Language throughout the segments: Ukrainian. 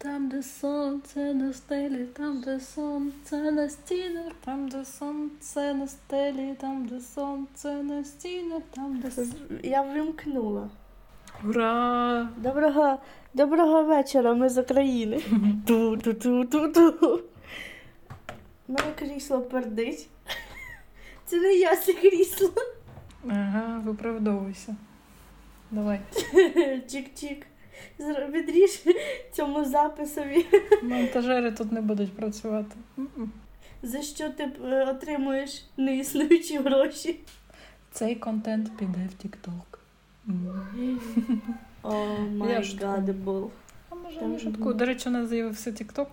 Там, де сонце на стелі, там, де сонце на стінах, там, де сонце на стелі, там, де сонце на стінах, там, де сонце. Я вимкнула. Ура! Доброго, доброго вечора, ми з України. Ту-ту-ту-ту-ту. Мене крісло пердить. Це не я, це крісло. Ага, виправдовуйся. Давай. Чик-чик. Відріж цьому записові. Монтажери тут не будуть працювати. За що ти е, отримуєш неіснуючі гроші? Цей контент піде в. М. О май гадебл. А може не шутку. До речі, у нас з'явився TikTok,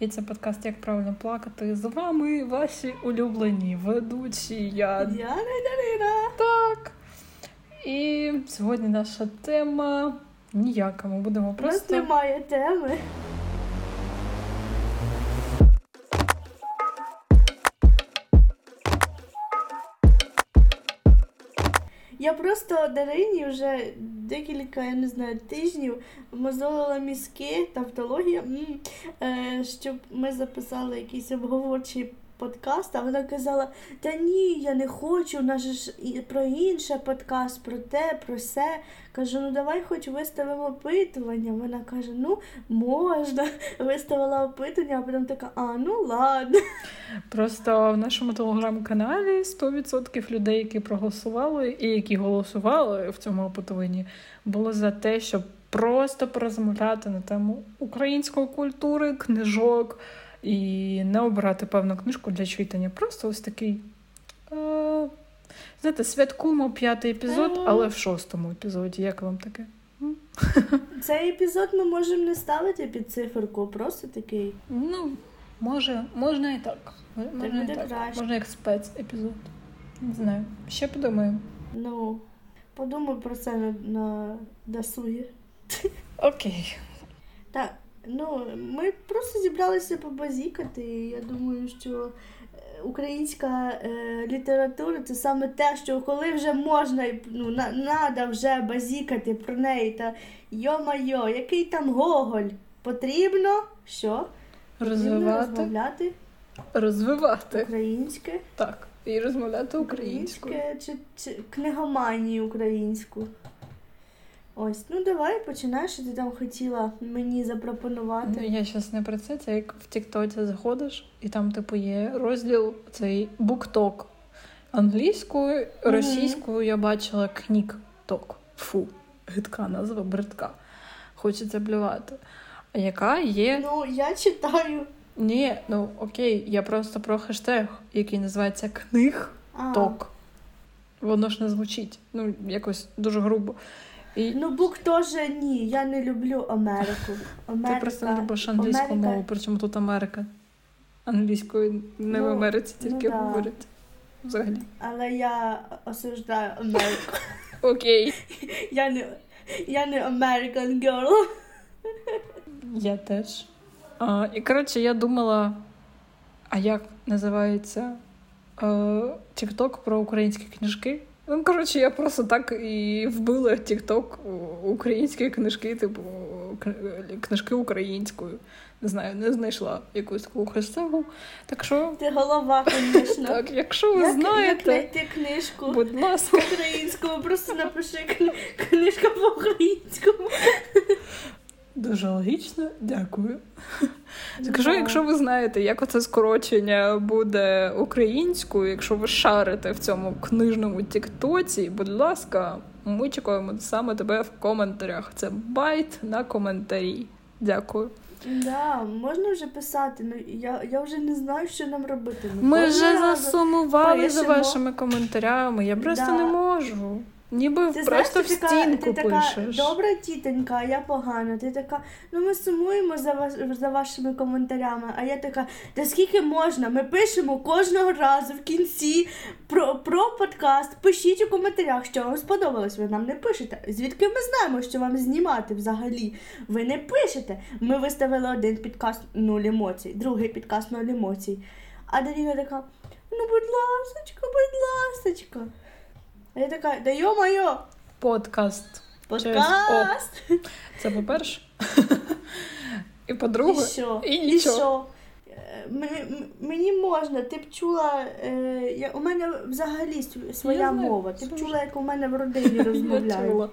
і це подкаст Як правильно плакати. З вами ваші улюблені ведучі. Я Яна-на-на-на. так. І сьогодні наша тема ніяка. Ми будемо У нас просто немає теми. Я просто Дарині вже декілька, я не знаю, тижнів мозолила мізки, тавтологія, м, е, щоб ми записали якийсь обговорчий подкаст, а вона казала: Та ні, я не хочу, у нас ж про інше подкаст, про те, про все. Кажу, ну давай хоч виставимо опитування. Вона каже, ну можна. Виставила опитування, а потім така, а ну ладно. просто в нашому телеграм-каналі 100% людей, які проголосували, і які голосували в цьому опитуванні, було за те, щоб просто порозмовляти на тему української культури, книжок і не обирати певну книжку для читання. Просто ось такий. Е- знаєте, святкуємо п'ятий епізод, але в шостому епізоді. Як вам таке? Цей епізод ми можемо не ставити під циферку, просто такий. Ну, може, можна і так. Можна і так. краще. Можна як спецепізод. Не знаю. Ще подумаємо. Ну, подумай про це на, на досугі. Окей. Так, ну ми просто зібралися побазікати. і Я думаю, що е, українська е, література це саме те, що коли вже можна, ну, на, надо вже базікати про неї. Та йо-майо, який там Гоголь? Потрібно що? Розвивати, розмовляти розвивати. українське, Так. І розмовляти українською. українське чи, чи книгоманію українську. Ось, ну давай починай, що ти там хотіла мені запропонувати. Ну, я зараз не про це, це як в Тіктоці заходиш, і там, типу, є розділ цей букток. Англійською, російською я бачила кнік-ток. Фу, гидка назва бридка. Хочеться блювати. А яка є Ну, я читаю. Ні, ну окей, я просто про хештег, який називається книг-ток. Воно ж не звучить. Ну, якось дуже грубо. І Ну, бук теж ні, я не люблю Америку. Америка, ти просто не любиш англійську Америка. мову, причому тут Америка. Англійською не в Ну, Америці тільки ну да. говорять. Взагалі. Але я осуждаю Америку. Окей. я не, я не American girl. Я теж. А, і коротше, я думала, а як називається TikTok про українські книжки? Ну, коротше, я просто так і вбила TikTok українські книжки, типу книжки українською. Не знаю, не знайшла якусь таку хештегу. Так що, Ти голова, звісно. так, якщо ви Як, як знаєте, знайти книжку будь ласка. українську, просто напиши кни- книжка по-українському. Дуже логічно, дякую. Да. якщо ви знаєте, як оце скорочення буде українською, якщо ви шарите в цьому книжному тіктоці, будь ласка, ми чекаємо саме тебе в коментарях. Це байт на коментарі. Дякую. Да, можна вже писати, ну я, я вже не знаю, що нам робити. Ну, Ми вже разу засумували за вашими коментарями. Я просто Да. не можу. Ніби Ти просто знаєш, в ти така, стінку ти така добра тітонька, а я погана. Ти така, ну ми сумуємо за вас за вашими коментарями. А я така, та скільки можна? Ми пишемо кожного разу в кінці про, про подкаст. Пишіть у коментарях, що вам сподобалось. Ви нам не пишете. Звідки ми знаємо, що вам знімати взагалі? Ви не пишете. Ми виставили один підкаст нуль емоцій, другий підкаст нуль емоцій. А Даріна така, ну будь ласочка, будь ласочка. А я така, да йо-моє, Подкаст. подкаст. Це по-перше. І по-друге, і що? і нічого. що? Е, Мені, мені можна, ти б чула, е, я, у мене взагалі своя Я мова. Ти б чула, як у мене в родині розмовляють.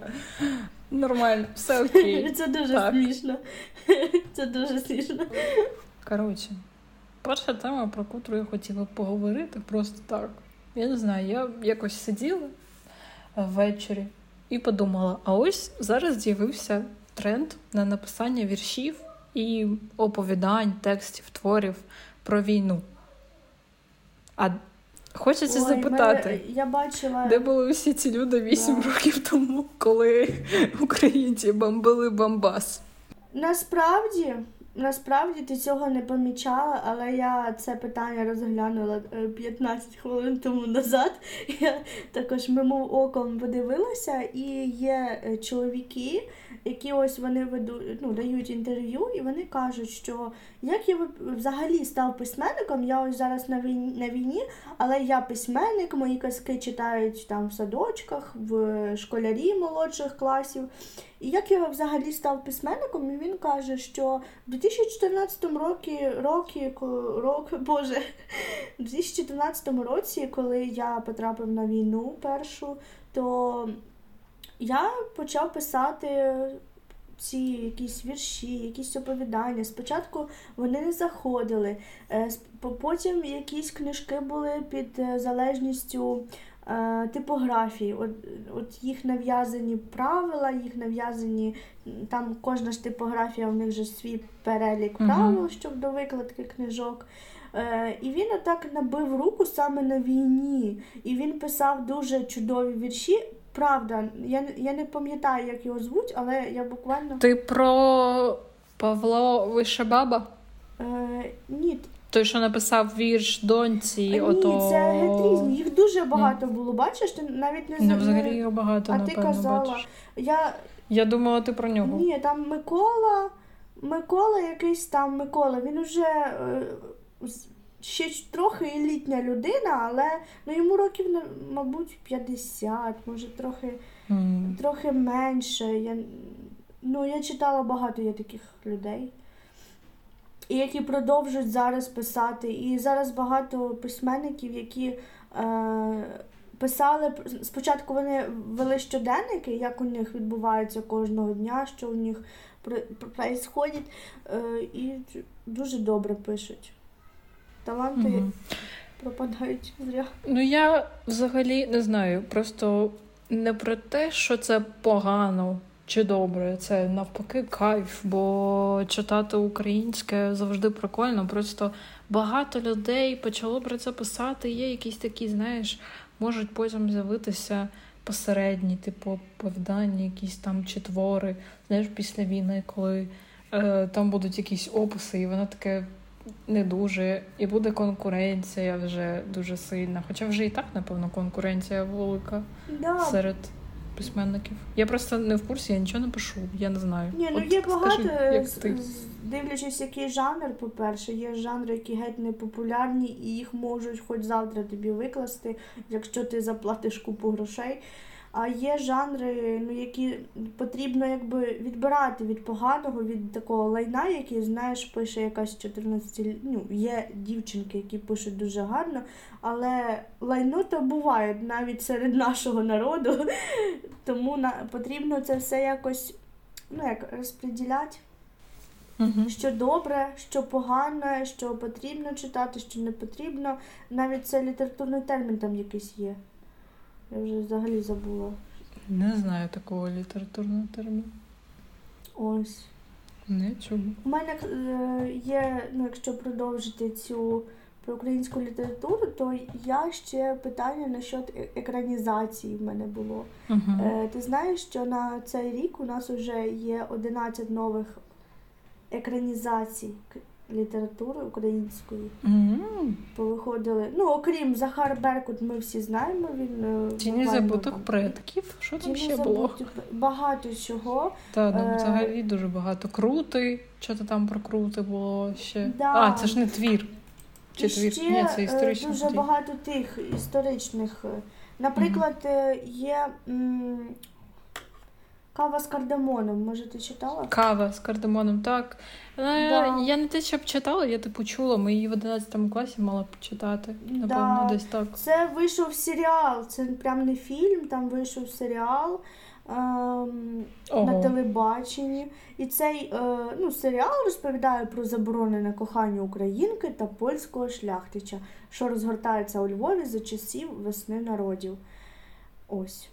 Нормально, все окей. Це дуже Так. смішно. Це дуже смішно. Коротше, перша тема, про яку я хотіла поговорити, просто так. Я не знаю, я якось сиділа ввечері і подумала: а ось зараз з'явився тренд на написання віршів і оповідань, текстів, творів про війну. А хочеться Ой, запитати. мене- я бачила. Де були всі ці люди 8 Да. років тому, коли українці бомбили Бомбас? Насправді, насправді ти цього не помічала, але я це питання розглянула е, 15 хвилин тому назад. Я також мимо оком подивилася, і є е, чоловіки, які ось вони ведуть, ну, дають інтерв'ю, і вони кажуть, що як я взагалі став письменником, я ось зараз на війні, на війні, але я письменник, мої казки читають там в садочках, в школярі молодших класів. І як я взагалі став письменником, і він каже, що в 2014 році, роки, рок, боже, в 2014 році, коли я потрапив на війну першу, то я почав писати ці якісь вірші, якісь оповідання. Спочатку вони не заходили, е, потім якісь книжки були під е, залежністю типографії. От, от їх нав'язані правила, їх нав'язані там кожна ж типографія, у них же свій перелік правил щодо до викладки книжок. Е, і він отак набив руку саме на війні. І він писав дуже чудові вірші. Правда, я, я не пам'ятаю, як його звуть, але я буквально. Ти про Павло Вишебаба? Е, ні, Той, що написав вірш доньці, ні, ото... це геть різні. Їх дуже багато було. Бачиш, ти навіть не Ну, взагалі його багато, А ти напевно, казала, бачиш. я Я думала, ти про нього. Ні, там Микола, Микола якийсь там Микола, він уже е, ще трохи літня людина, але ну, йому років, мабуть, 50, може трохи, М. трохи менше. Я, ну, я читала багато є таких людей. І які продовжують зараз писати. І зараз багато письменників, які е, писали спочатку вони вели щоденники, як у них відбувається кожного дня, що у них відбувається, е, і дуже добре пишуть. Таланти Мгм. пропадають зря. Ну, я взагалі не знаю. Просто не про те, що це погано чи добре. Це навпаки кайф, бо читати українське завжди прикольно. Просто багато людей почало про це писати. Є якісь такі, знаєш, можуть потім з'явитися посередні, типу оповідання, якісь там чи твори, знаєш, після війни, коли е, там будуть якісь описи, і воно таке не дуже, і буде конкуренція вже дуже сильна. Хоча вже і так, напевно, конкуренція велика Да. серед письменників. Я просто не в курсі, я нічого не пишу, я не знаю. Ні, ну От є скажи, багато, як ти? з- дивлячись, який жанр, по-перше, є жанри, які геть не популярні, і їх можуть хоч завтра тобі викласти, якщо ти заплатиш купу грошей. А є жанри, ну, які потрібно якби відбирати від поганого, від такого лайна, який, знаєш, пише якась 14 ну, є дівчинки, які пишуть дуже гарно, але лайно то буває навіть серед нашого народу. Тому на, потрібно це все якось ну, як розподіляти, Угу. що добре, що погане, що потрібно читати, що не потрібно. Навіть це літературний термін там якийсь є. Я вже взагалі забула. Не знаю такого літературного терміну. Ось. Не чув. У мене е, є, ну, якщо продовжити цю про українську літературу, то я ще питання насчет е- екранізації в мене було. Е, ти знаєш, що на цей рік у нас вже є 11 нових екранізацій літератури української. Повиходили. Ну, окрім Захар Беркут, ми всі знаємо. Він е, Тіні забутих предків. Що там ще було? багато чого. Та ну, взагалі дуже багато. Крути. Що то там про крути було ще? Да. А, це ж не твір. Чи І твір? ще Ні, це е, історичний дуже твір. багато тих історичних. Наприклад, е, є м, Кава з кардамоном, може, ти читала? Кава з кардамоном, так. Е, Да. Я не те, щоб читала, я типу чула, ми її в 11 класі мала почитати. Напевно, Да. десь так. Це вийшов серіал, це прям не фільм, там вийшов серіал ем, на телебаченні. І цей е, ну, серіал розповідає про заборонене кохання українки та польського шляхтича, що розгортається у Львові за часів весни народів. Ось.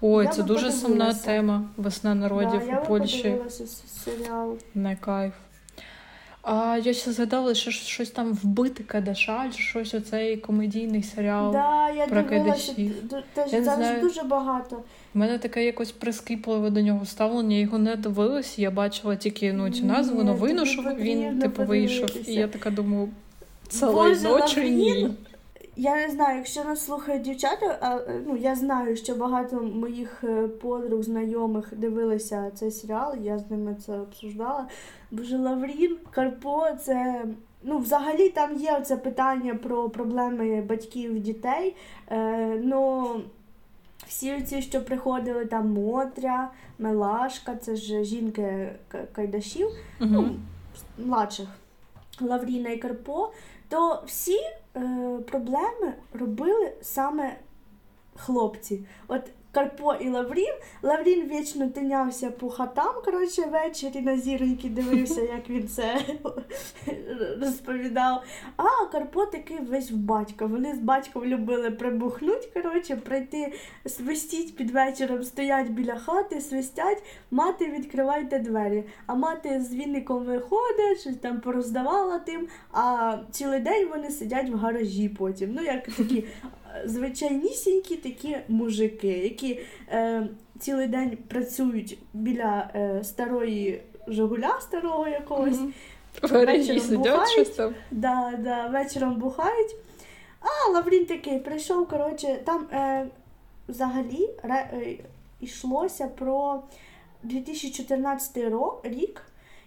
Ой, Я це дуже сумна тема. Весна народів да, я у Польщі. серіал. Не кайф. А я ще згадала, що щось там вбити Кадашаль, щось оцей комедійний серіал. Да, я про не зараз дуже багато. У мене таке якось прискіпливе до нього ставлення. Я його не дивилась. Я бачила тільки ну, цю назву, новину, що він типу вийшов. І я така думаю, це лайно чи ні? Я не знаю, якщо нас слухають дівчата, а ну я знаю, що багато моїх е, подруг, знайомих дивилися цей серіал, я з ними це обсуждала. Боже, Лаврін, Карпо, це. Ну, взагалі там є це питання про проблеми батьків дітей. Е, ну, всі ці, що приходили, там Мотря, Мелашка, це ж жінки Кайдашів, ну, Угу. младших Лавріна і Карпо, то всі проблеми робили саме хлопці. От Карпо і Лаврін. Лаврін вічно тинявся по хатам, коротше, ввечері на зіроньки дивився, як він це розповідав. А Карпо такий весь в батька. Вони з батьком любили прибухнуть, коротше, прийти, свистіть під вечором, стоять біля хати, свистять, мати відкривайте двері. А мати з віником виходить, щось там пороздавала тим, а цілий день вони сидять в гаражі потім. Ну, як такі звичайнісінькі такі мужики, які е, цілий день працюють біля е, старої Жигуля старого якогось. Вечором сидять бухають. щось там. Да, да, вечором бухають. А Лаврін такий прийшов, коротше, там е, взагалі ре, е, йшлося про 2014 ро- рік,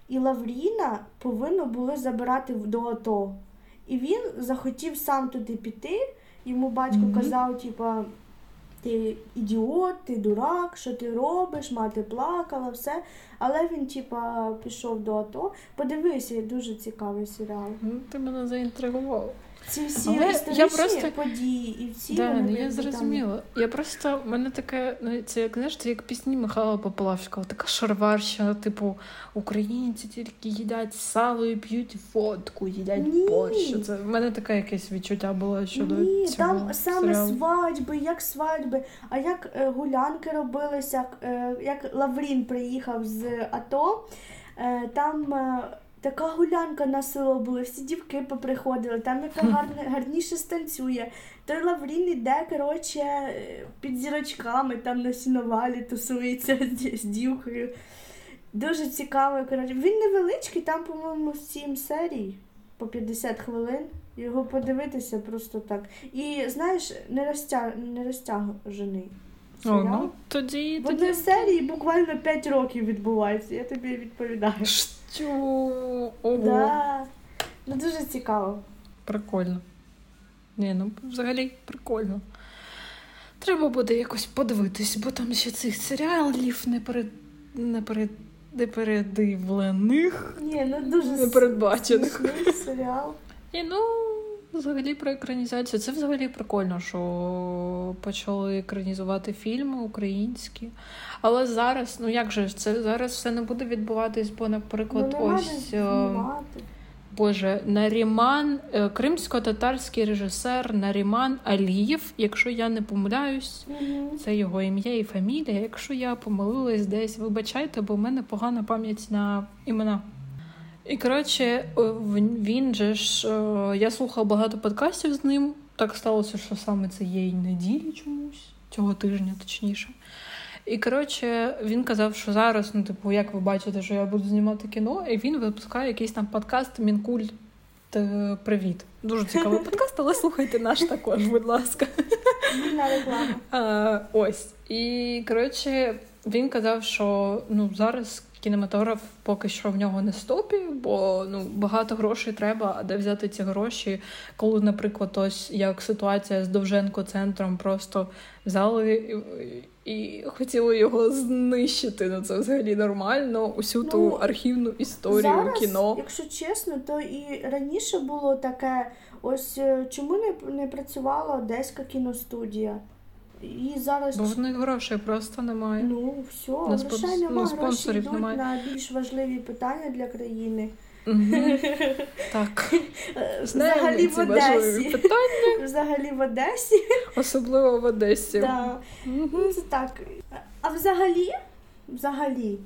і Лавріна повинно були забирати до АТО. І він захотів сам туди піти. Йому батько Мгм. казав, типа. Ти ідіот, ти дурак, що ти робиш, мати плакала, все. Але він, типа, пішов до АТО. Подивися, дуже цікавий серіал. Ну, Ти мене заінтригував. Ці всі Але я просто- події і всі Да, вони ну я якби там- Я просто в мене таке, ну це як знаєш, це як пісні Михайла Поплавського, така шарварщина, типу українці тільки їдять сало і п'ють водку, їдять Ні. борщ. Це в мене таке якесь відчуття було щодо Ні, цього там саме серіалу. свадьби, як свадьби, а як е, гулянки робилися, е, як Лаврін приїхав з АТО, е, там е, така гулянка на село була, всі дівки поприходили, там яка гарне, гарніше станцює. Той Лаврін іде, коротше, під зірочками, там на сіновалі тусується з, з дівкою. Дуже цікаво, коротше. Він невеличкий, там, по-моєму, 7 серій по 50 хвилин. Його подивитися просто так. І знаєш, не розтяг, не розтяжений. О, ну тоді, В тоді... одній серії буквально 5 років відбувається, я тобі відповідаю. Що? Ого, Да. Ну дуже цікаво. прикольно. Ні, ну взагалі прикольно. Треба буде якось подивитись, бо там ще цих серіалів не перед не перед не передивлених. Ні, ну дуже Непередбачених. серіал. І ну, взагалі про екранізацію. Це взагалі прикольно, що почали екранізувати фільми українські. Але зараз, ну як же це зараз все не буде відбуватись, бо, наприклад, ну, ось. треба е. Боже, Наріман, е, кримсько-татарський режисер Наріман Алієв, якщо я не помиляюсь, Мгм. це його ім'я і фамілія. Якщо я помилилась десь, вибачайте, бо в мене погана пам'ять на імена. І коротше, е, він же ж. е, Я слухала багато подкастів з ним. Так сталося, що саме цієї неділі чомусь, цього тижня, точніше. І коротше, він казав, що зараз, ну, типу, як ви бачите, що я буду знімати кіно, і він випускає якийсь там подкаст Мінкульт. е, Привіт. Дуже цікавий подкаст, але слухайте наш також, будь ласка. Реклама. Ось. І коротше, він казав, що ну зараз кінематограф поки що в нього не стопі, бо ну багато грошей треба. А де взяти ці гроші, коли, наприклад, ось як ситуація з Довженко центром просто взяли і, і хотіли його знищити. Ну це взагалі нормально. Усю Ну, ту архівну історію Зараз, кіно. якщо чесно, то і раніше було таке. Ось е, чому не, не працювала одеська кіностудія? І зараз Бо в них грошей просто немає. ну все, На грошей спонс- немає, ну, гроші спонсорів йдуть немає. на більш важливі питання для країни. Мгм. Так, Е, знаємо Взагалі ці в важливі Одесі. питання, Взагалі в Одесі. особливо в Одесі. Да. Мгм. Ну, Це так. А взагалі, взагалі,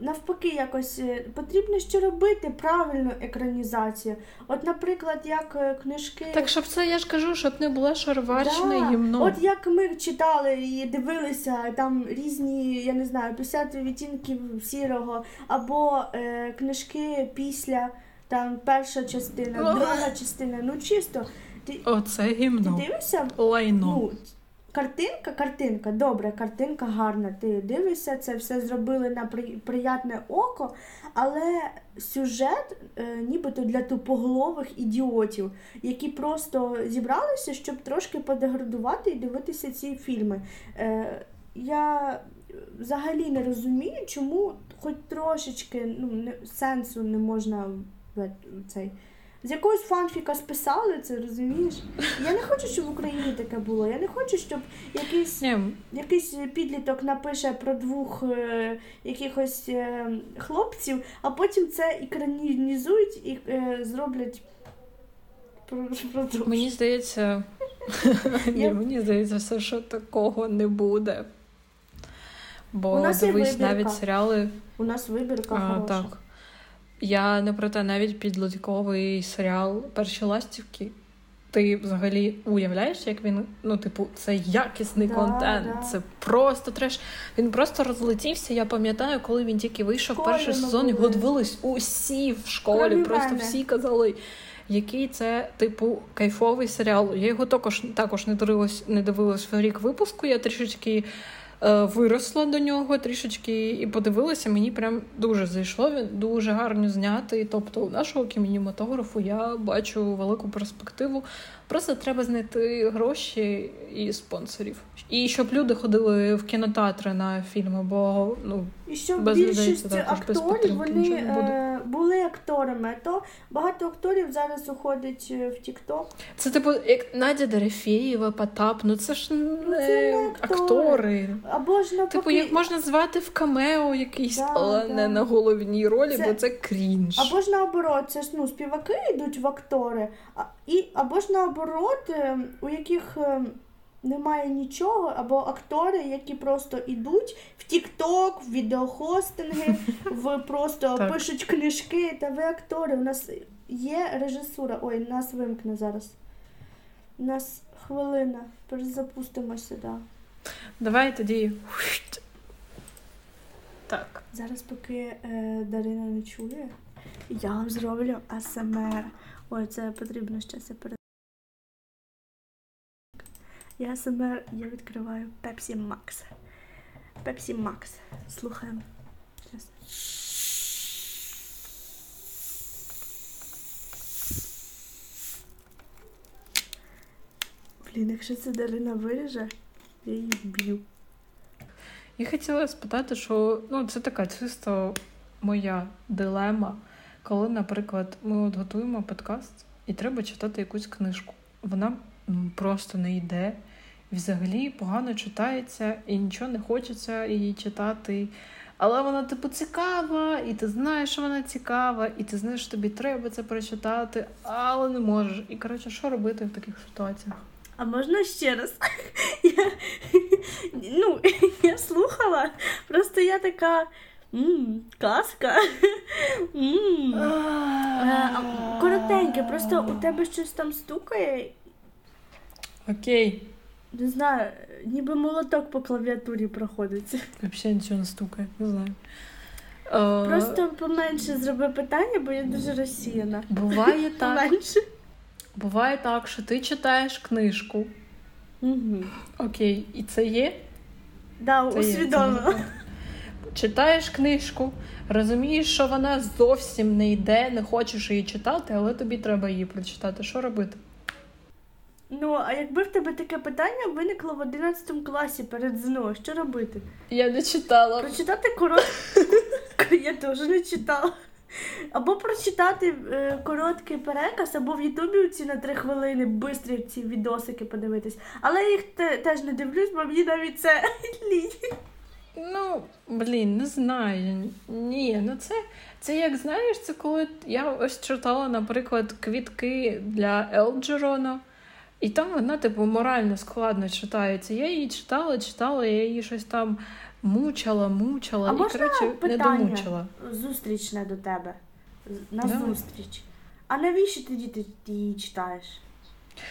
навпаки, якось е, потрібно ще робити правильну екранізацію. От, наприклад, як е, книжки. Так, щоб це я ж кажу, щоб не було шарварщини Да. гімно. От як ми читали і дивилися там різні, я не знаю, 50 відтінків сірого, або е, книжки після там перша частина, друга частина. Ну чисто. Ти, Оце ти дивишся Лайно. Ну, картинка, картинка, добре, картинка гарна. Ти дивишся, це все зробили на приятне око, але сюжет е, нібито для тупоголових ідіотів, які просто зібралися, щоб трошки подеградувати і дивитися ці фільми. Е, я взагалі не розумію, чому хоч трошечки ну, не, сенсу не можна в, в цей. З якогось фанфіка списали це, розумієш? Я не хочу, щоб в Україні таке було. Я не хочу, щоб якийсь, якийсь підліток напише про двох е, якихось е, хлопців, а потім це екранізують і е, зроблять про, продовж. мені здається, ні, мені здається, все, що такого не буде. Бо дивись, навіть серіали. У нас вибірка хороша. так. Я не про те, навіть підлітковий серіал Перші ластівки. Ти взагалі уявляєш, як він, ну, типу, це якісний Да, контент, да. це просто треш. Він просто розлетівся. Я пам'ятаю, коли він тільки вийшов Школі перший сезон, його дивились усі в школі. Кроме просто мене. всі казали, який це, типу, кайфовий серіал. Я його також, також не дивилась, не дивилась в рік випуску. Я трішечки виросла до нього трішечки і подивилася. Мені прям дуже зайшло. Він дуже гарно знятий. Тобто, у нашого кінематографу я бачу велику перспективу. Просто треба знайти гроші і спонсорів. І щоб люди ходили в кінотеатри на фільми, бо ну І щоб Без більшість також акторів вони буде. е, були акторами, то багато акторів зараз уходять е, в Тік-Ток. це типу як Надя Дерефєєва, Потап. Ну це ж не, це не актори. актори. Або ж навпаки, Типу, їх можна звати в камео якийсь, Да, але да. не на головній ролі, Це- бо це крінж. Або ж наоборот, це ж ну, співаки йдуть в актори, і, або ж наоборот, е, у яких е, немає нічого, або актори, які просто йдуть в Тік-Ток, в відеохостинги, в просто пишуть книжки. Та ви актори. У нас є режисура. Ой, нас вимкне зараз. У нас хвилина. Перезапустимося, да. Давай тоді. Так. Зараз, поки е, Дарина не чує, я вам зроблю АСМР. Ой, це потрібно ще це перед. Я АСМР, я відкриваю Pepsi Max. Pepsi Max. Слухаємо. Щас. Блін, якщо це Дарина виріже, я її вб'ю. Я хотіла спитати, що ну, це така чисто моя дилема, коли, наприклад, ми от готуємо подкаст і треба читати якусь книжку. Вона ну, просто не йде, взагалі погано читається, і нічого не хочеться її читати. Але вона, типу, цікава, і ти знаєш, що вона цікава, і ти знаєш, що тобі треба це прочитати, але не можеш. І коротше, що робити в таких ситуаціях? А можна ще раз? Я, ну, я слухала, просто я така. Мм, казка. Мм. Е, Коротеньке, просто у тебе щось там стукає. Окей. Не знаю, ніби молоток по клавіатурі проходиться. Взагалі нічого не стукає, не знаю. Е, Просто поменше зроби питання, бо я дуже розсіяна. Буває так. Поменше. Буває так, що ти читаєш книжку. Угу. Окей, і це є? Да, усвідомила. Читаєш книжку, розумієш, що вона зовсім не йде, не хочеш її читати, але тобі треба її прочитати. Що робити? Ну, а якби в тебе таке питання виникло в 11 класі перед ЗНО, що робити? Я не читала. Прочитати коротку. Я теж не читала. Або прочитати е, короткий переказ, або в Ютубі ці на три хвилини бистрі ці відосики подивитись. Але я їх те- теж не дивлюсь, бо мені навіть це лінь. Ну, блін, не знаю. Ні, ну це, це як знаєш, це коли я ось читала, наприклад, квітки для Елджерона, і там вона, типу, морально складно читається. Я її читала, читала, я її щось там мучила, мучила А і, можна коротше, не питання? домучила. Зустрічне до тебе. На Давай. зустріч. А навіщо ти її читаєш?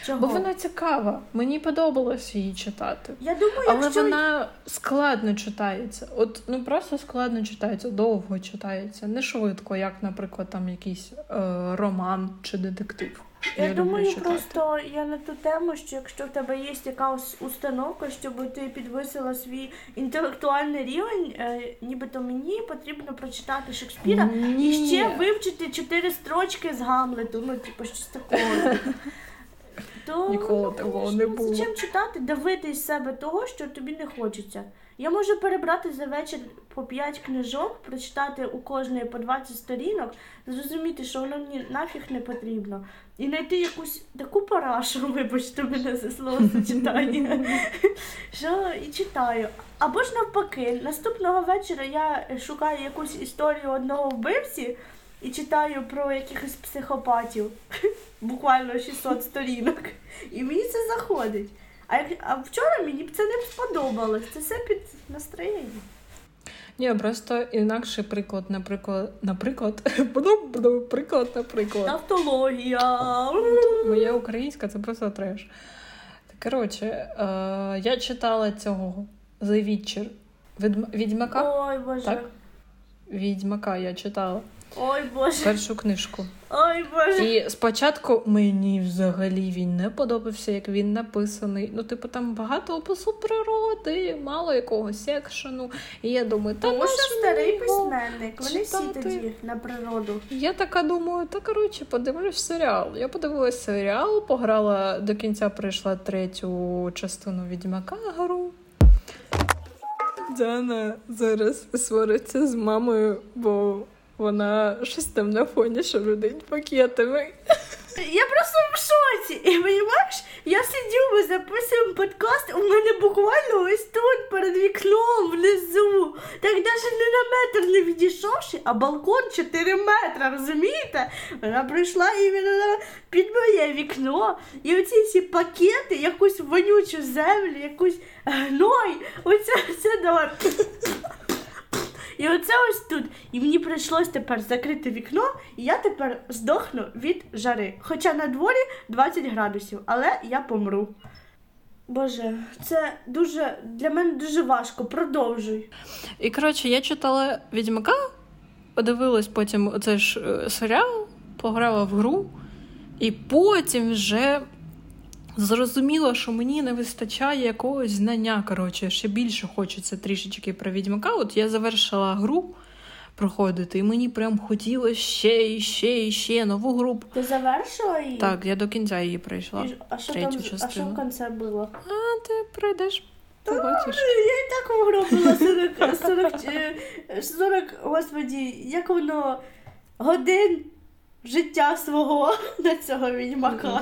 Чого? Бо вона цікава, мені подобалось її читати. Я думаю, Але якщо вона складно читається. От ну просто складно читається, довго читається, не швидко, як, наприклад, там якийсь е, роман чи детектив. Я, люблю думаю, читати. просто я на ту тему, що якщо в тебе є якась установка, щоб ти підвисила свій інтелектуальний рівень, е, нібито мені потрібно прочитати Шекспіра і ще вивчити чотири строчки з Гамлету, ну типу щось такого. То, Ніколи такого не ну, було. Зачем читати, давити із себе того, що тобі не хочеться. Я можу перебрати за вечір по 5 книжок, прочитати у кожної по 20 сторінок, зрозуміти, що воно мені нафіг не потрібно. І знайти якусь таку парашу, вибачте мене за словосочетання, що і читаю. Або ж навпаки, наступного вечора я шукаю якусь історію одного вбивці і читаю про якихось психопатів, буквально 600 сторінок. І мені це заходить. А, як, а вчора мені б це не сподобалось. Це все під настроєння. Ні, просто інакший приклад, наприклад, наприклад, приклад, наприклад. Тавтологія. Моя українська це просто треш. Коротше, е, я читала цього The Witcher. Відьмака? Ой, Боже. Так. Відьмака я читала Ой, Боже. першу книжку. Ой, Боже. І спочатку мені взагалі він не подобався, як він написаний. Ну, типу, там багато опису природи, мало якогось екшену. І я думаю, та Тому що старий його письменник. Вони всі тоді на природу. Я така думаю, та коротше, подивлюсь серіал. Я подивилась серіал, пограла до кінця, прийшла третю частину Відьмака гру. Діана зараз свариться з мамою, бо вона щось там на фоні шарудить пакетами. Я просто в шоці. І розумієш, я сидю, ми записуємо подкаст, у мене буквально ось тут перед вікном внизу. Так навіть не на метр не відійшовши, а балкон 4 метри, розумієте? Вона прийшла іменно під моє вікно. І оці всі пакети, якусь вонючу землю, якусь гной. Оце все давай. І оце ось тут. І мені прийшлось тепер закрити вікно, і я тепер здохну від жари. Хоча на дворі 20 градусів, але я помру. Боже, це дуже для мене дуже важко. Продовжуй. І коротше, я читала Відьмака, подивилась потім оцей ж е, серіал, пограла в гру, і потім вже зрозуміла, що мені не вистачає якогось знання. Коротше, ще більше хочеться трішечки про Відьмака. От я завершила гру проходити, і мені прям хотілося ще і ще і ще нову групу. Ти завершила її? Так, я до кінця її пройшла. І- А що третю там а що в кінці було? А ти прийдеш, побачиш. Я і так угробила 40, 40, е, 40, господі, як воно годин життя свого на цього відьмака.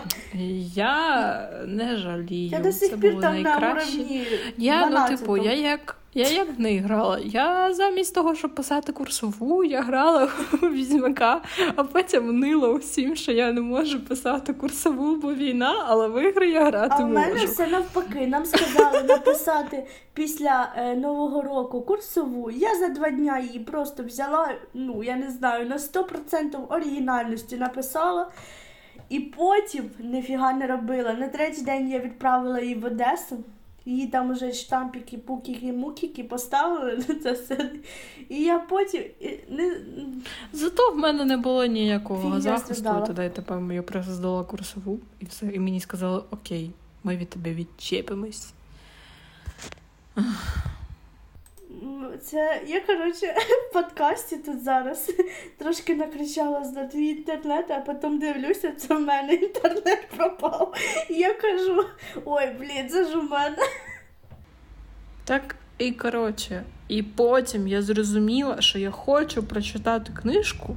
Я не жалію. Я до Це сих пір були там на уровні Я, ну, типу, я як, я як в неї грала. Я замість того, щоб писати курсову, я грала в візьмака, а потім нила усім, що я не можу писати курсову, бо війна, але в ігри я грати А в мене можу. все навпаки. Нам сказали написати після е, Нового року курсову. Я за два дня її просто взяла, ну я не знаю, на 100% оригінальності написала. І потім ніфіга не робила. На третій день я відправила її в Одесу. Її там уже штампіки, пукіки, мукіки поставили на це все. І я потім не, Зато в мене не було ніякого Фігня захисту. страдала. Тоді я тепер я просто здала курсову і все. І мені сказали, окей, ми від тебе відчепимось. Це я, коротше, в подкасті тут зараз трошки накричала на твій інтернет, а потім дивлюся, це в мене інтернет пропав. Я кажу: ой, блін, це ж у мене. Так і коротше, і потім я зрозуміла, що я хочу прочитати книжку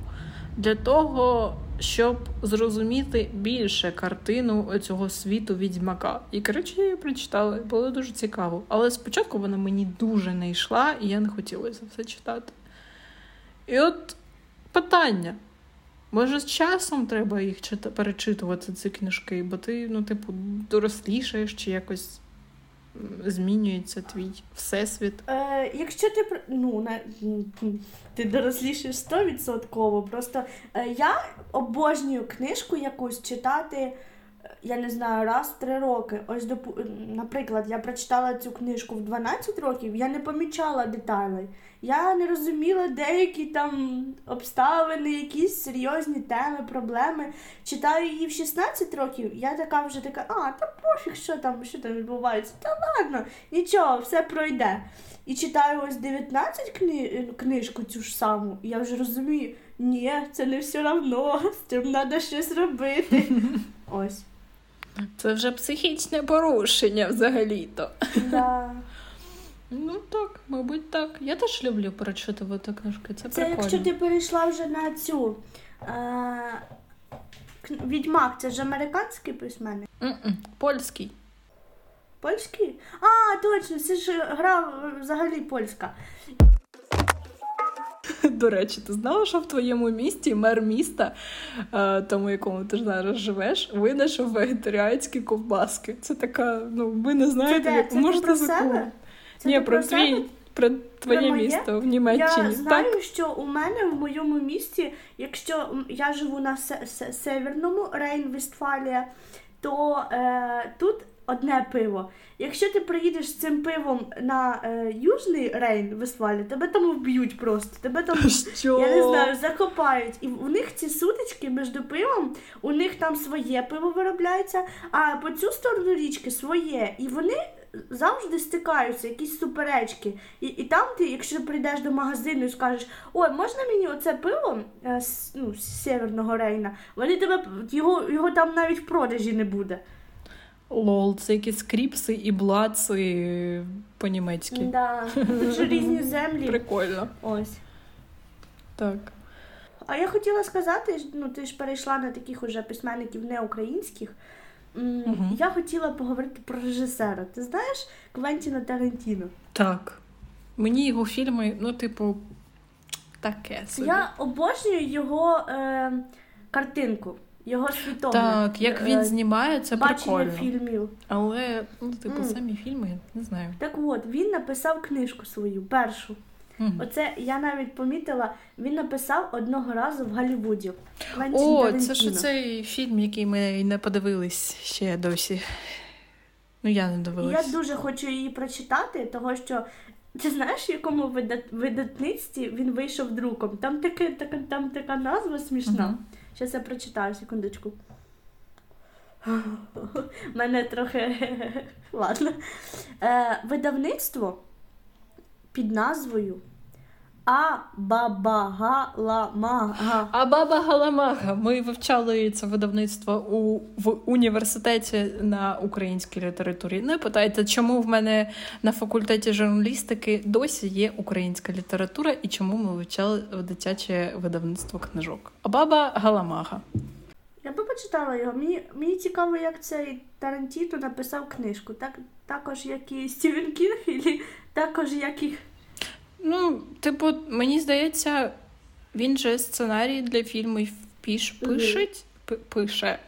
для того, щоб зрозуміти більше картину цього світу відьмака. І коротше, я її прочитала, було дуже цікаво. Але спочатку вона мені дуже не йшла, і я не хотіла це все читати. І от питання. Може, з часом треба їх чита- перечитувати, ці книжки, бо ти, ну, типу, дорослішаєш чи якось змінюється твій всесвіт. Е, Якщо ти ну, не, ти дорослішиш 100%, просто е, я обожнюю книжку якусь читати, е, я не знаю, раз в три роки. Ось, наприклад, я прочитала цю книжку в 12 років, я не помічала деталей. Я не розуміла деякі там обставини, якісь серйозні теми, проблеми. Читаю її в 16 років, я така вже така, а, та пофіг, що там, що там відбувається. Та ладно, нічого, все пройде. І читаю ось 19 кни... книжку цю ж саму, і я вже розумію, ні, це не все одно, з цим треба щось робити. Ось. Це вже психічне порушення взагалі-то. Да. Ну так, мабуть, так. Я теж люблю перечитувати книжки. Це, Це прикольно. якщо ти перейшла вже на цю. Е... Відьмак, це ж американський письменник. Польський. Польський? А, точно, це ж гра е, взагалі польська. До речі, ти знала, що в твоєму місті мер міста, е, тому якому ти ж зараз живеш, винайшов вегетаріанські ковбаски. Це така, ну ви не знаєте, де? як Це можете закупити. Це Ні, про себе? твій, про твоє моє? місто в Німеччині. Я знаю, Так, що у мене в моєму місті, якщо я живу на се- се- северному Рейн-Вестфалія, то е, тут одне пиво. Якщо ти приїдеш з цим пивом на е, Южний Рейн-Вестфалія, тебе там вб'ють просто. Тебе там що? Я не знаю, закопають. І у них ці сутички між пивом, у них там своє пиво виробляється, а по цю сторону річки своє. І вони завжди стикаються, якісь суперечки. І, і там ти, якщо прийдеш до магазину і скажеш, ой, можна мені оце пиво е, з, ну, з Северного Рейна, вони тебе його, його там навіть в продажі не буде. Лол, це якісь кріпси і блаци по-німецьки. Да. Тут же різні землі. Прикольно. Ось. Так. А я хотіла сказати, ну ти ж перейшла на таких уже письменників неукраїнських. М, Мгм. Я хотіла поговорити про режисера. Ти знаєш Квентіна Тарантіно? Так. Мені його фільми, ну, типу, таке собі. Я обожнюю його е, картинку, його світогляд. Так, як він е, знімає, це бачення прикольно. фільмів. Але, ну, типу, Мгм. самі фільми, не знаю. Так от, він написав книжку свою, першу. Мгм. Оце я навіть помітила, він написав одного разу в Голлівуді. О, це ж цей фільм, який ми не подивились ще досі. Ну, я не дивилась. Я дуже хочу її прочитати, того що ти знаєш, в якому видат... видатництві він вийшов друком. Там таке, така, там така назва смішна. Зараз я прочитаю, секундочку. Мене трохи. Ладно. Е, видавництво під назвою Абабагаламага. А баба Галамага. Ми вивчали це видавництво у в університеті на українській літературі. Не питайте, чому в мене на факультеті журналістики досі є українська література і чому ми вивчали дитяче видавництво книжок. А баба Галамага. Я би почитала його. Мені, мені цікаво, як цей Тарантіто написав книжку. Так, також як і Стівен Кінг, і також як і. Ну, типу, мені здається, він же сценарій для фільмів піш пишеть, пи- пише.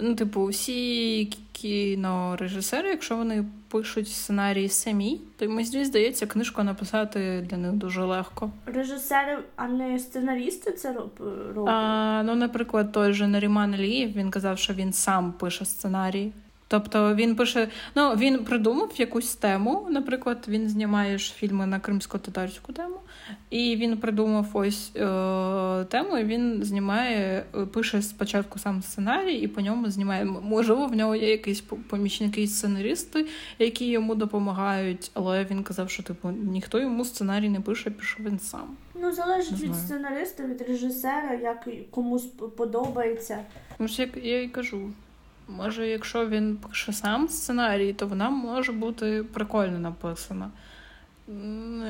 Ну, типу, всі кінорежисери, якщо вони пишуть сценарій самі, то мені здається, книжку написати для них дуже легко. Режисери, а не сценарісти це роб- роблять. А, ну, наприклад, той же Наріман Алієв, він казав, що він сам пише сценарій. Тобто він пише, ну він придумав якусь тему. Наприклад, він знімає ж фільми на кримсько-татарську тему, і він придумав ось е, тему. і Він знімає, пише спочатку сам сценарій, і по ньому знімає. Можливо, в нього є якісь помічники і сценаристи, які йому допомагають. Але він казав, що типу ніхто йому сценарій не пише, пише він сам. Ну залежить від сценариста, від режисера, як комусь подобається. Ну ж як я й кажу. Може, якщо він пише сам сценарій, то вона може бути прикольно написана.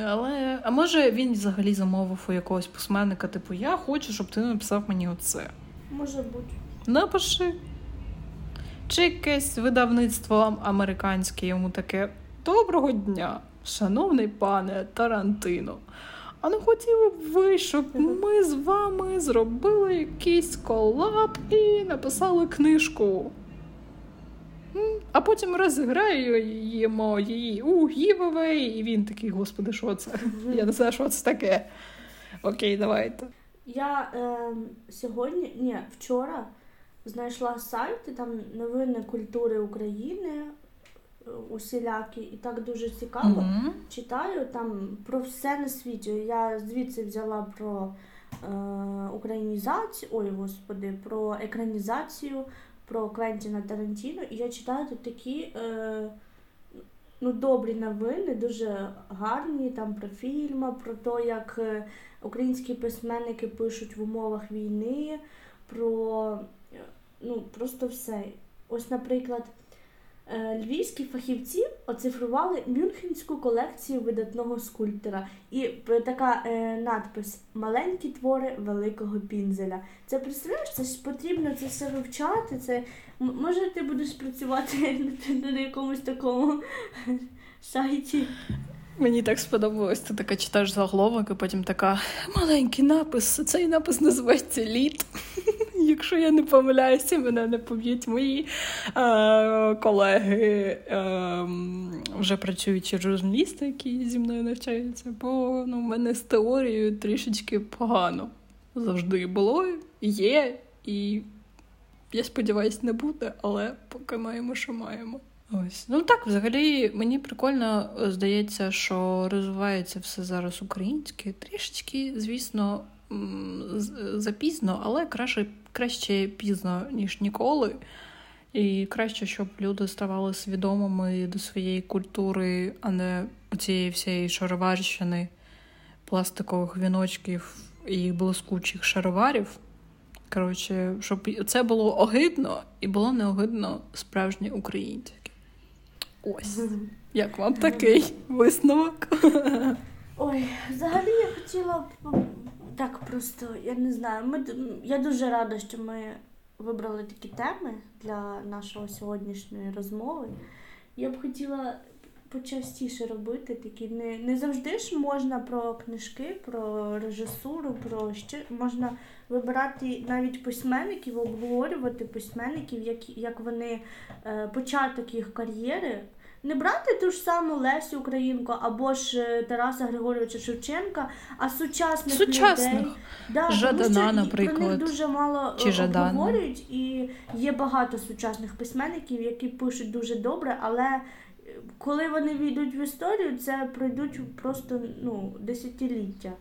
Але, А може він взагалі замовив у якогось письменника, типу, я хочу, щоб ти написав мені оце. Може бути. Напиши. Чи якесь видавництво американське йому таке доброго дня, шановний пане Тарантино. А не хотіли б ви, щоб ми з вами зробили якийсь колаб і написали книжку а потім розіграємо її у гівовей, і він такий, господи, що це? Я не знаю, що це таке. Окей, давайте. Я е, сьогодні, ні, вчора знайшла сайти там новини культури України е, усілякі, і так дуже цікаво. Mm-hmm. Читаю там про все на світі. Я звідси взяла про е, українізацію, ой, господи, про екранізацію про Квентіна Тарантіно, і я читаю тут такі е, ну, добрі новини, дуже гарні там про фільми, про те, як е, українські письменники пишуть в умовах війни, про ну, просто все. Ось, наприклад. Е, львівські фахівці оцифрували мюнхенську колекцію видатного скульптора. І така е, надпис Маленькі твори великого пінзеля. Це представляєш, це ж потрібно це все вивчати. Це Може ти будеш працювати на якомусь такому сайті. Мені так сподобалось, ти така читаєш заголовок, і потім така маленький напис. Цей напис називається літ. Якщо я не помиляюся, мене не поб'ють мої е, колеги, е, вже працюючі журналісти, які зі мною навчаються, бо ну, в мене з теорією трішечки погано завжди було, є, і я сподіваюся, не буде, але поки маємо, що маємо. Ось. Ну так, взагалі, мені прикольно здається, що розвивається все зараз українське. Трішечки, звісно, запізно, але краще краще пізно, ніж ніколи. І краще, щоб люди ставали свідомими до своєї культури, а не цієї всієї шароварщини, пластикових віночків і блискучих шароварів. Коротше, щоб це було огидно і було неогидно справжнє українське. Ось. Як вам такий висновок? Ой, взагалі я хотіла б так просто, я не знаю. Ми, Я дуже рада, що ми вибрали такі теми для нашої сьогоднішньої розмови. Я б хотіла почастіше робити такі. Не не завжди ж можна про книжки, про режисуру, про що можна вибирати навіть письменників, обговорювати письменників, як як вони е, початок їх кар'єри. Не брати ту ж саму Лесю Українку або ж е, Тараса Григоровича Шевченка, а сучасних, сучасних. людей. Да, Жадана, тому що наприклад. Про них дуже мало е, Чи обговорюють, і є багато сучасних письменників, які пишуть дуже добре, але коли вони війдуть в історію, це пройдуть просто ну, десятиліття.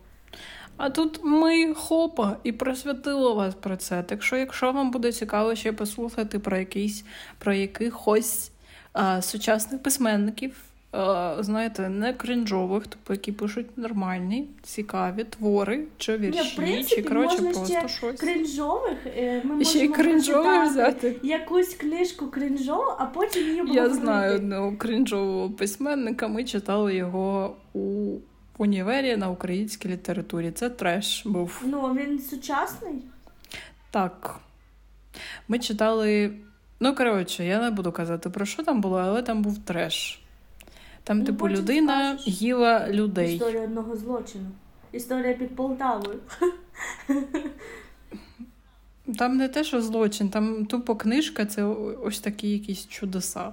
А тут ми хопа і просвятило вас про це. Так що, якщо вам буде цікаво ще послухати про якийсь про якихось сучасних письменників, знаєте, не кринжових, тобто які пишуть нормальні, цікаві твори чи вірші, Ні, в принципі, чи коротше просто ще щось. кринжових. Е, ми ще й кринжових взяти якусь книжку кринжову, а потім її Я знаю одного кринжового письменника. Ми читали його у універі на українській літературі. Це треш був. Ну він сучасний? Так. Ми читали. Ну, коротше, я не буду казати про що там було, але там був треш. Там, ну, типу, людина скажеш. їла людей. Історія одного злочину. Історія під Полтавою. Там не те, що злочин, там тупо книжка, це ось такі якісь чудеса.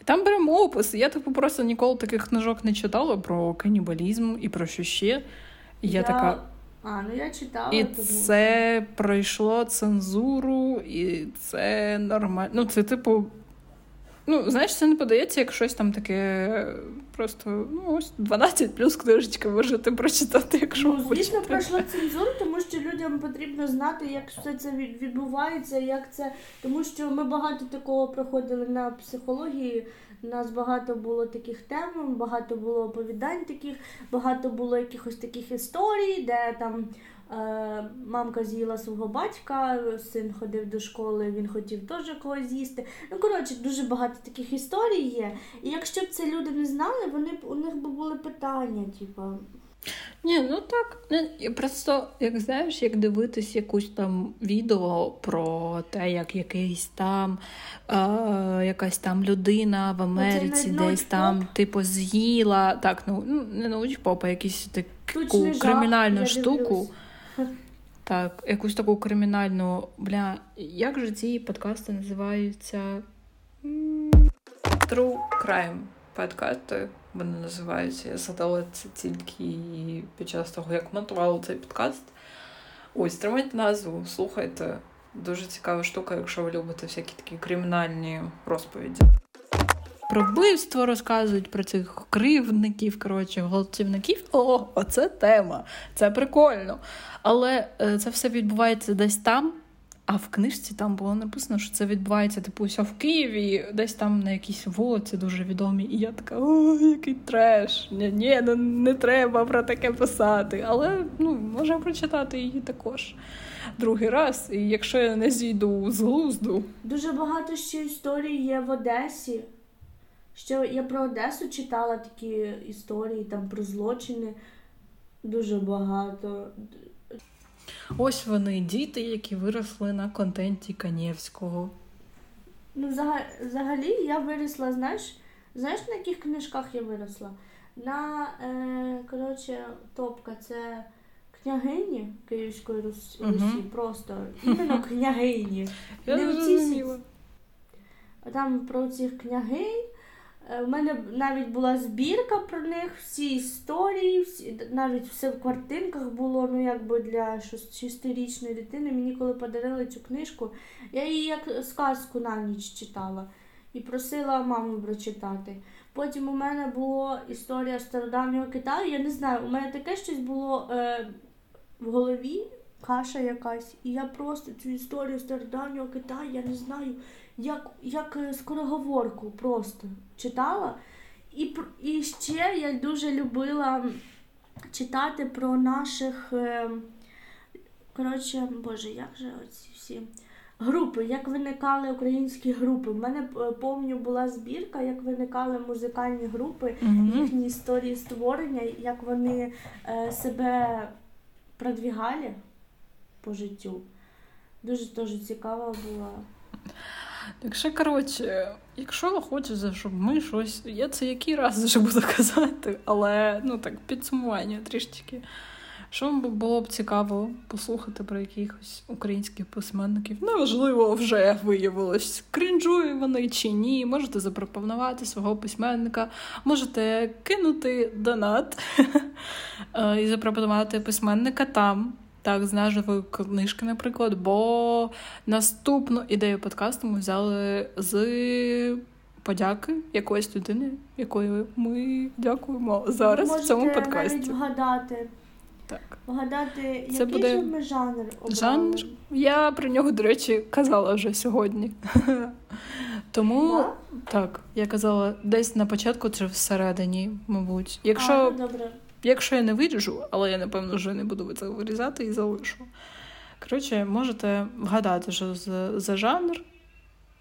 І там беремо опис. Я типу просто ніколи таких книжок не читала про канібалізм і про що ще. І я, я така. А, ну я читала. І тому... це пройшло цензуру, і це нормально. Ну, це, типу, Ну, знаєш, це не подається як щось там таке просто ну, ось 12 плюс книжечка можете прочитати, якщо Ну, звісно, пройшло цензуру, тому що людям потрібно знати, як все це відбувається, як це. Тому що ми багато такого проходили на психології. У нас багато було таких тем, багато було оповідань таких, багато було якихось таких історій, де там е, мамка з'їла свого батька, син ходив до школи, він хотів теж когось з'їсти. Ну, коротше, дуже багато таких історій є. І якщо б це люди не знали, вони б у них би були питання, типу. Ні, ну так. Просто, як знаєш, як дивитись якусь там відео про те, як якийсь там е, якась там людина в Америці десь там, типу, з'їла. Так, ну ну, не научпоп, а якісь таку кримінальну штуку. Так, якусь таку кримінальну. Бля, як же ці подкасти називаються? True Crime подкасти вони називаються. Я згадала це тільки під час того, як монтувала цей подкаст. Ось, тримайте назву, слухайте. Дуже цікава штука, якщо ви любите всякі такі кримінальні розповіді. Про вбивство розказують про цих кривдників, коротше, гвалтівників. О, оце тема. Це прикольно. Але е, це все відбувається десь там. А в книжці там було написано, що це відбувається типу ось в Києві, десь там на якійсь вулиці дуже відомі. І я така, о, який треш. Ні, ні, ну не треба про таке писати. Але ну, можна прочитати її також другий раз. І якщо я не зійду з глузду, Дуже багато ще історій є в Одесі. Ще я про Одесу читала такі історії там про злочини. Дуже багато. Ось вони, діти, які виросли на контенті Канєвського. Ну, взагалі я виросла, знаєш, знаєш, на яких книжках я виросла? На е, коротше, топка це княгині Київської. Русі. Просто іменно княгині. Я Не зрозуміла. Там про цих княгинь. Е, У мене навіть була збірка про них, всі історії, всі, навіть все в картинках було, ну якби для шестирічної дитини. Мені коли подарили цю книжку, я її як сказку на ніч читала і просила маму прочитати. Потім у мене була історія стародавнього Китаю. Я не знаю, у мене таке щось було е, в голові, каша якась, і я просто цю історію стародавнього Китаю, я не знаю як, як е, скороговорку просто читала. І, і ще я дуже любила читати про наших. е, Коротше, боже, як же оці всі групи, як виникали українські групи. У мене е, помню була збірка, як виникали музикальні групи, їхні історії створення, як вони себе продвігали по життю. Дуже теж цікава була. Так що, коротше, якщо хочеться, щоб ми щось. Я це який раз вже буду казати, але ну так, підсумування трішечки. Що вам було б цікаво послухати про якихось українських письменників? Неважливо, вже виявилось, крінжує вони чи ні. Можете запропонувати свого письменника, можете кинути донат е, і запропонувати письменника там. Так, з назвою книжки, наприклад, бо наступну ідею подкасту ми взяли з подяки якоїсь людини, якої ми дякуємо зараз Ви в цьому подкасті. навіть вгадати, Так. вгадати, Це який буде же ми жанр обрали. Жанр? Я про нього, до речі, казала вже сьогодні. Тому Да? так, я казала десь на початку чи всередині, мабуть. Якщо, А, ну, добре. Якщо я не виріжу, але я напевно вже не буду це вирізати і залишу. Коротше, можете вгадати, що за, за жанр.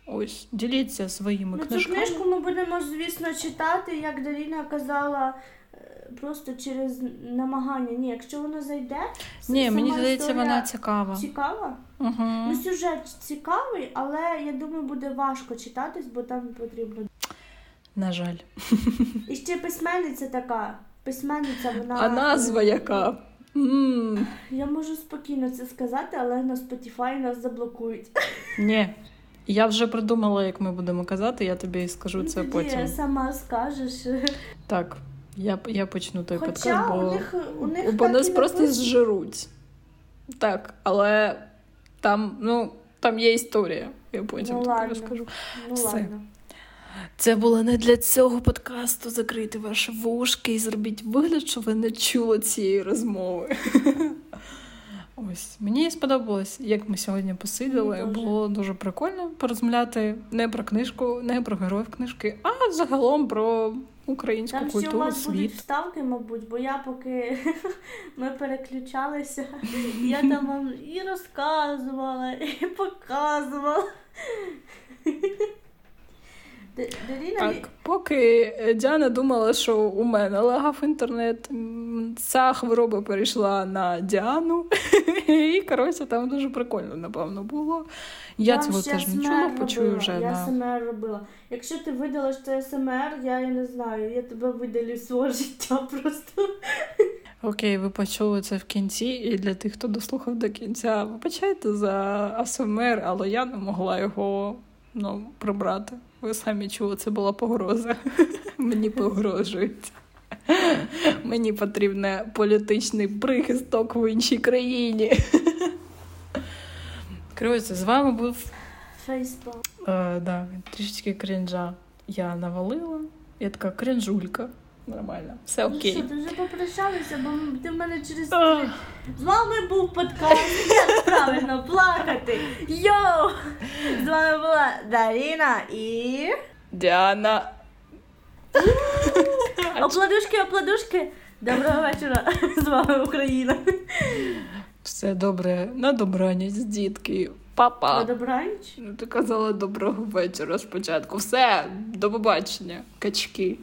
Ось, діліться своїми Ну, цю книжку ми будемо, звісно, читати, як Даріна казала, е, просто через намагання. Ні, якщо вона зайде, Ні, мені здається, вона цікава. цікава. Угу. Ну, сюжет цікавий, але я думаю, буде важко читатись, бо там потрібно. На жаль. І ще письменниця така. Письменниця, вона. А назва яка? м Я можу спокійно це сказати, але на Spotify нас заблокують. Ні. Я вже придумала, як ми будемо казати, я тобі скажу це Тоді потім. сама скажеш. Так, я, я почну той Хоча подкаст, бо, у них, у них бо нас просто написано. зжируть. Так, але там, ну, там є історія. Я потім Ну, тобі розкажу. Ну Все. ладно. Це було не для цього подкасту закрити ваші вушки і зробіть вигляд, що ви не чули цієї розмови. Ось мені сподобалось, як ми сьогодні посиділи. Теж. Було дуже прикольно порозмовляти не про книжку, не про героїв книжки, а загалом про українську Там ще у культуру, вас будуть вставки, мабуть, бо я поки ми переключалися, я там вам і розказувала, і показувала. Так, поки е, Діана думала, що у мене лагав інтернет, ця хвороба перейшла на Діану. І коротше, там дуже прикольно, напевно, було. Я цього теж не чула, почую вже Я СМР робила. Якщо ти видалиш це СМР, я і не знаю, я тебе видалю свого життя просто. окей, ви почули це в кінці. І для тих, хто дослухав до кінця, вибачайте за АСМР, але я не могла його ну, прибрати. Ви самі чули, це була погроза. Мені погрожують. Мені потрібен політичний прихисток в іншій країні. Коротше, з вами був Фейсбук. е, да, трішечки крінжа. Я навалила. Я така крінжулька. Нормально. Все Ну окей. що, ти вже попрощалися, бо ти в мене через три. З вами був подкаст Як правильно плакати. Йоу! З вами була Даріна і. Діана. Опладушки, опладушки. Доброго вечора. З вами Україна. Все добре. На добраніч, дітки. На Папа. добраніч. Ну, ти казала доброго вечора спочатку. Все, до побачення, качки.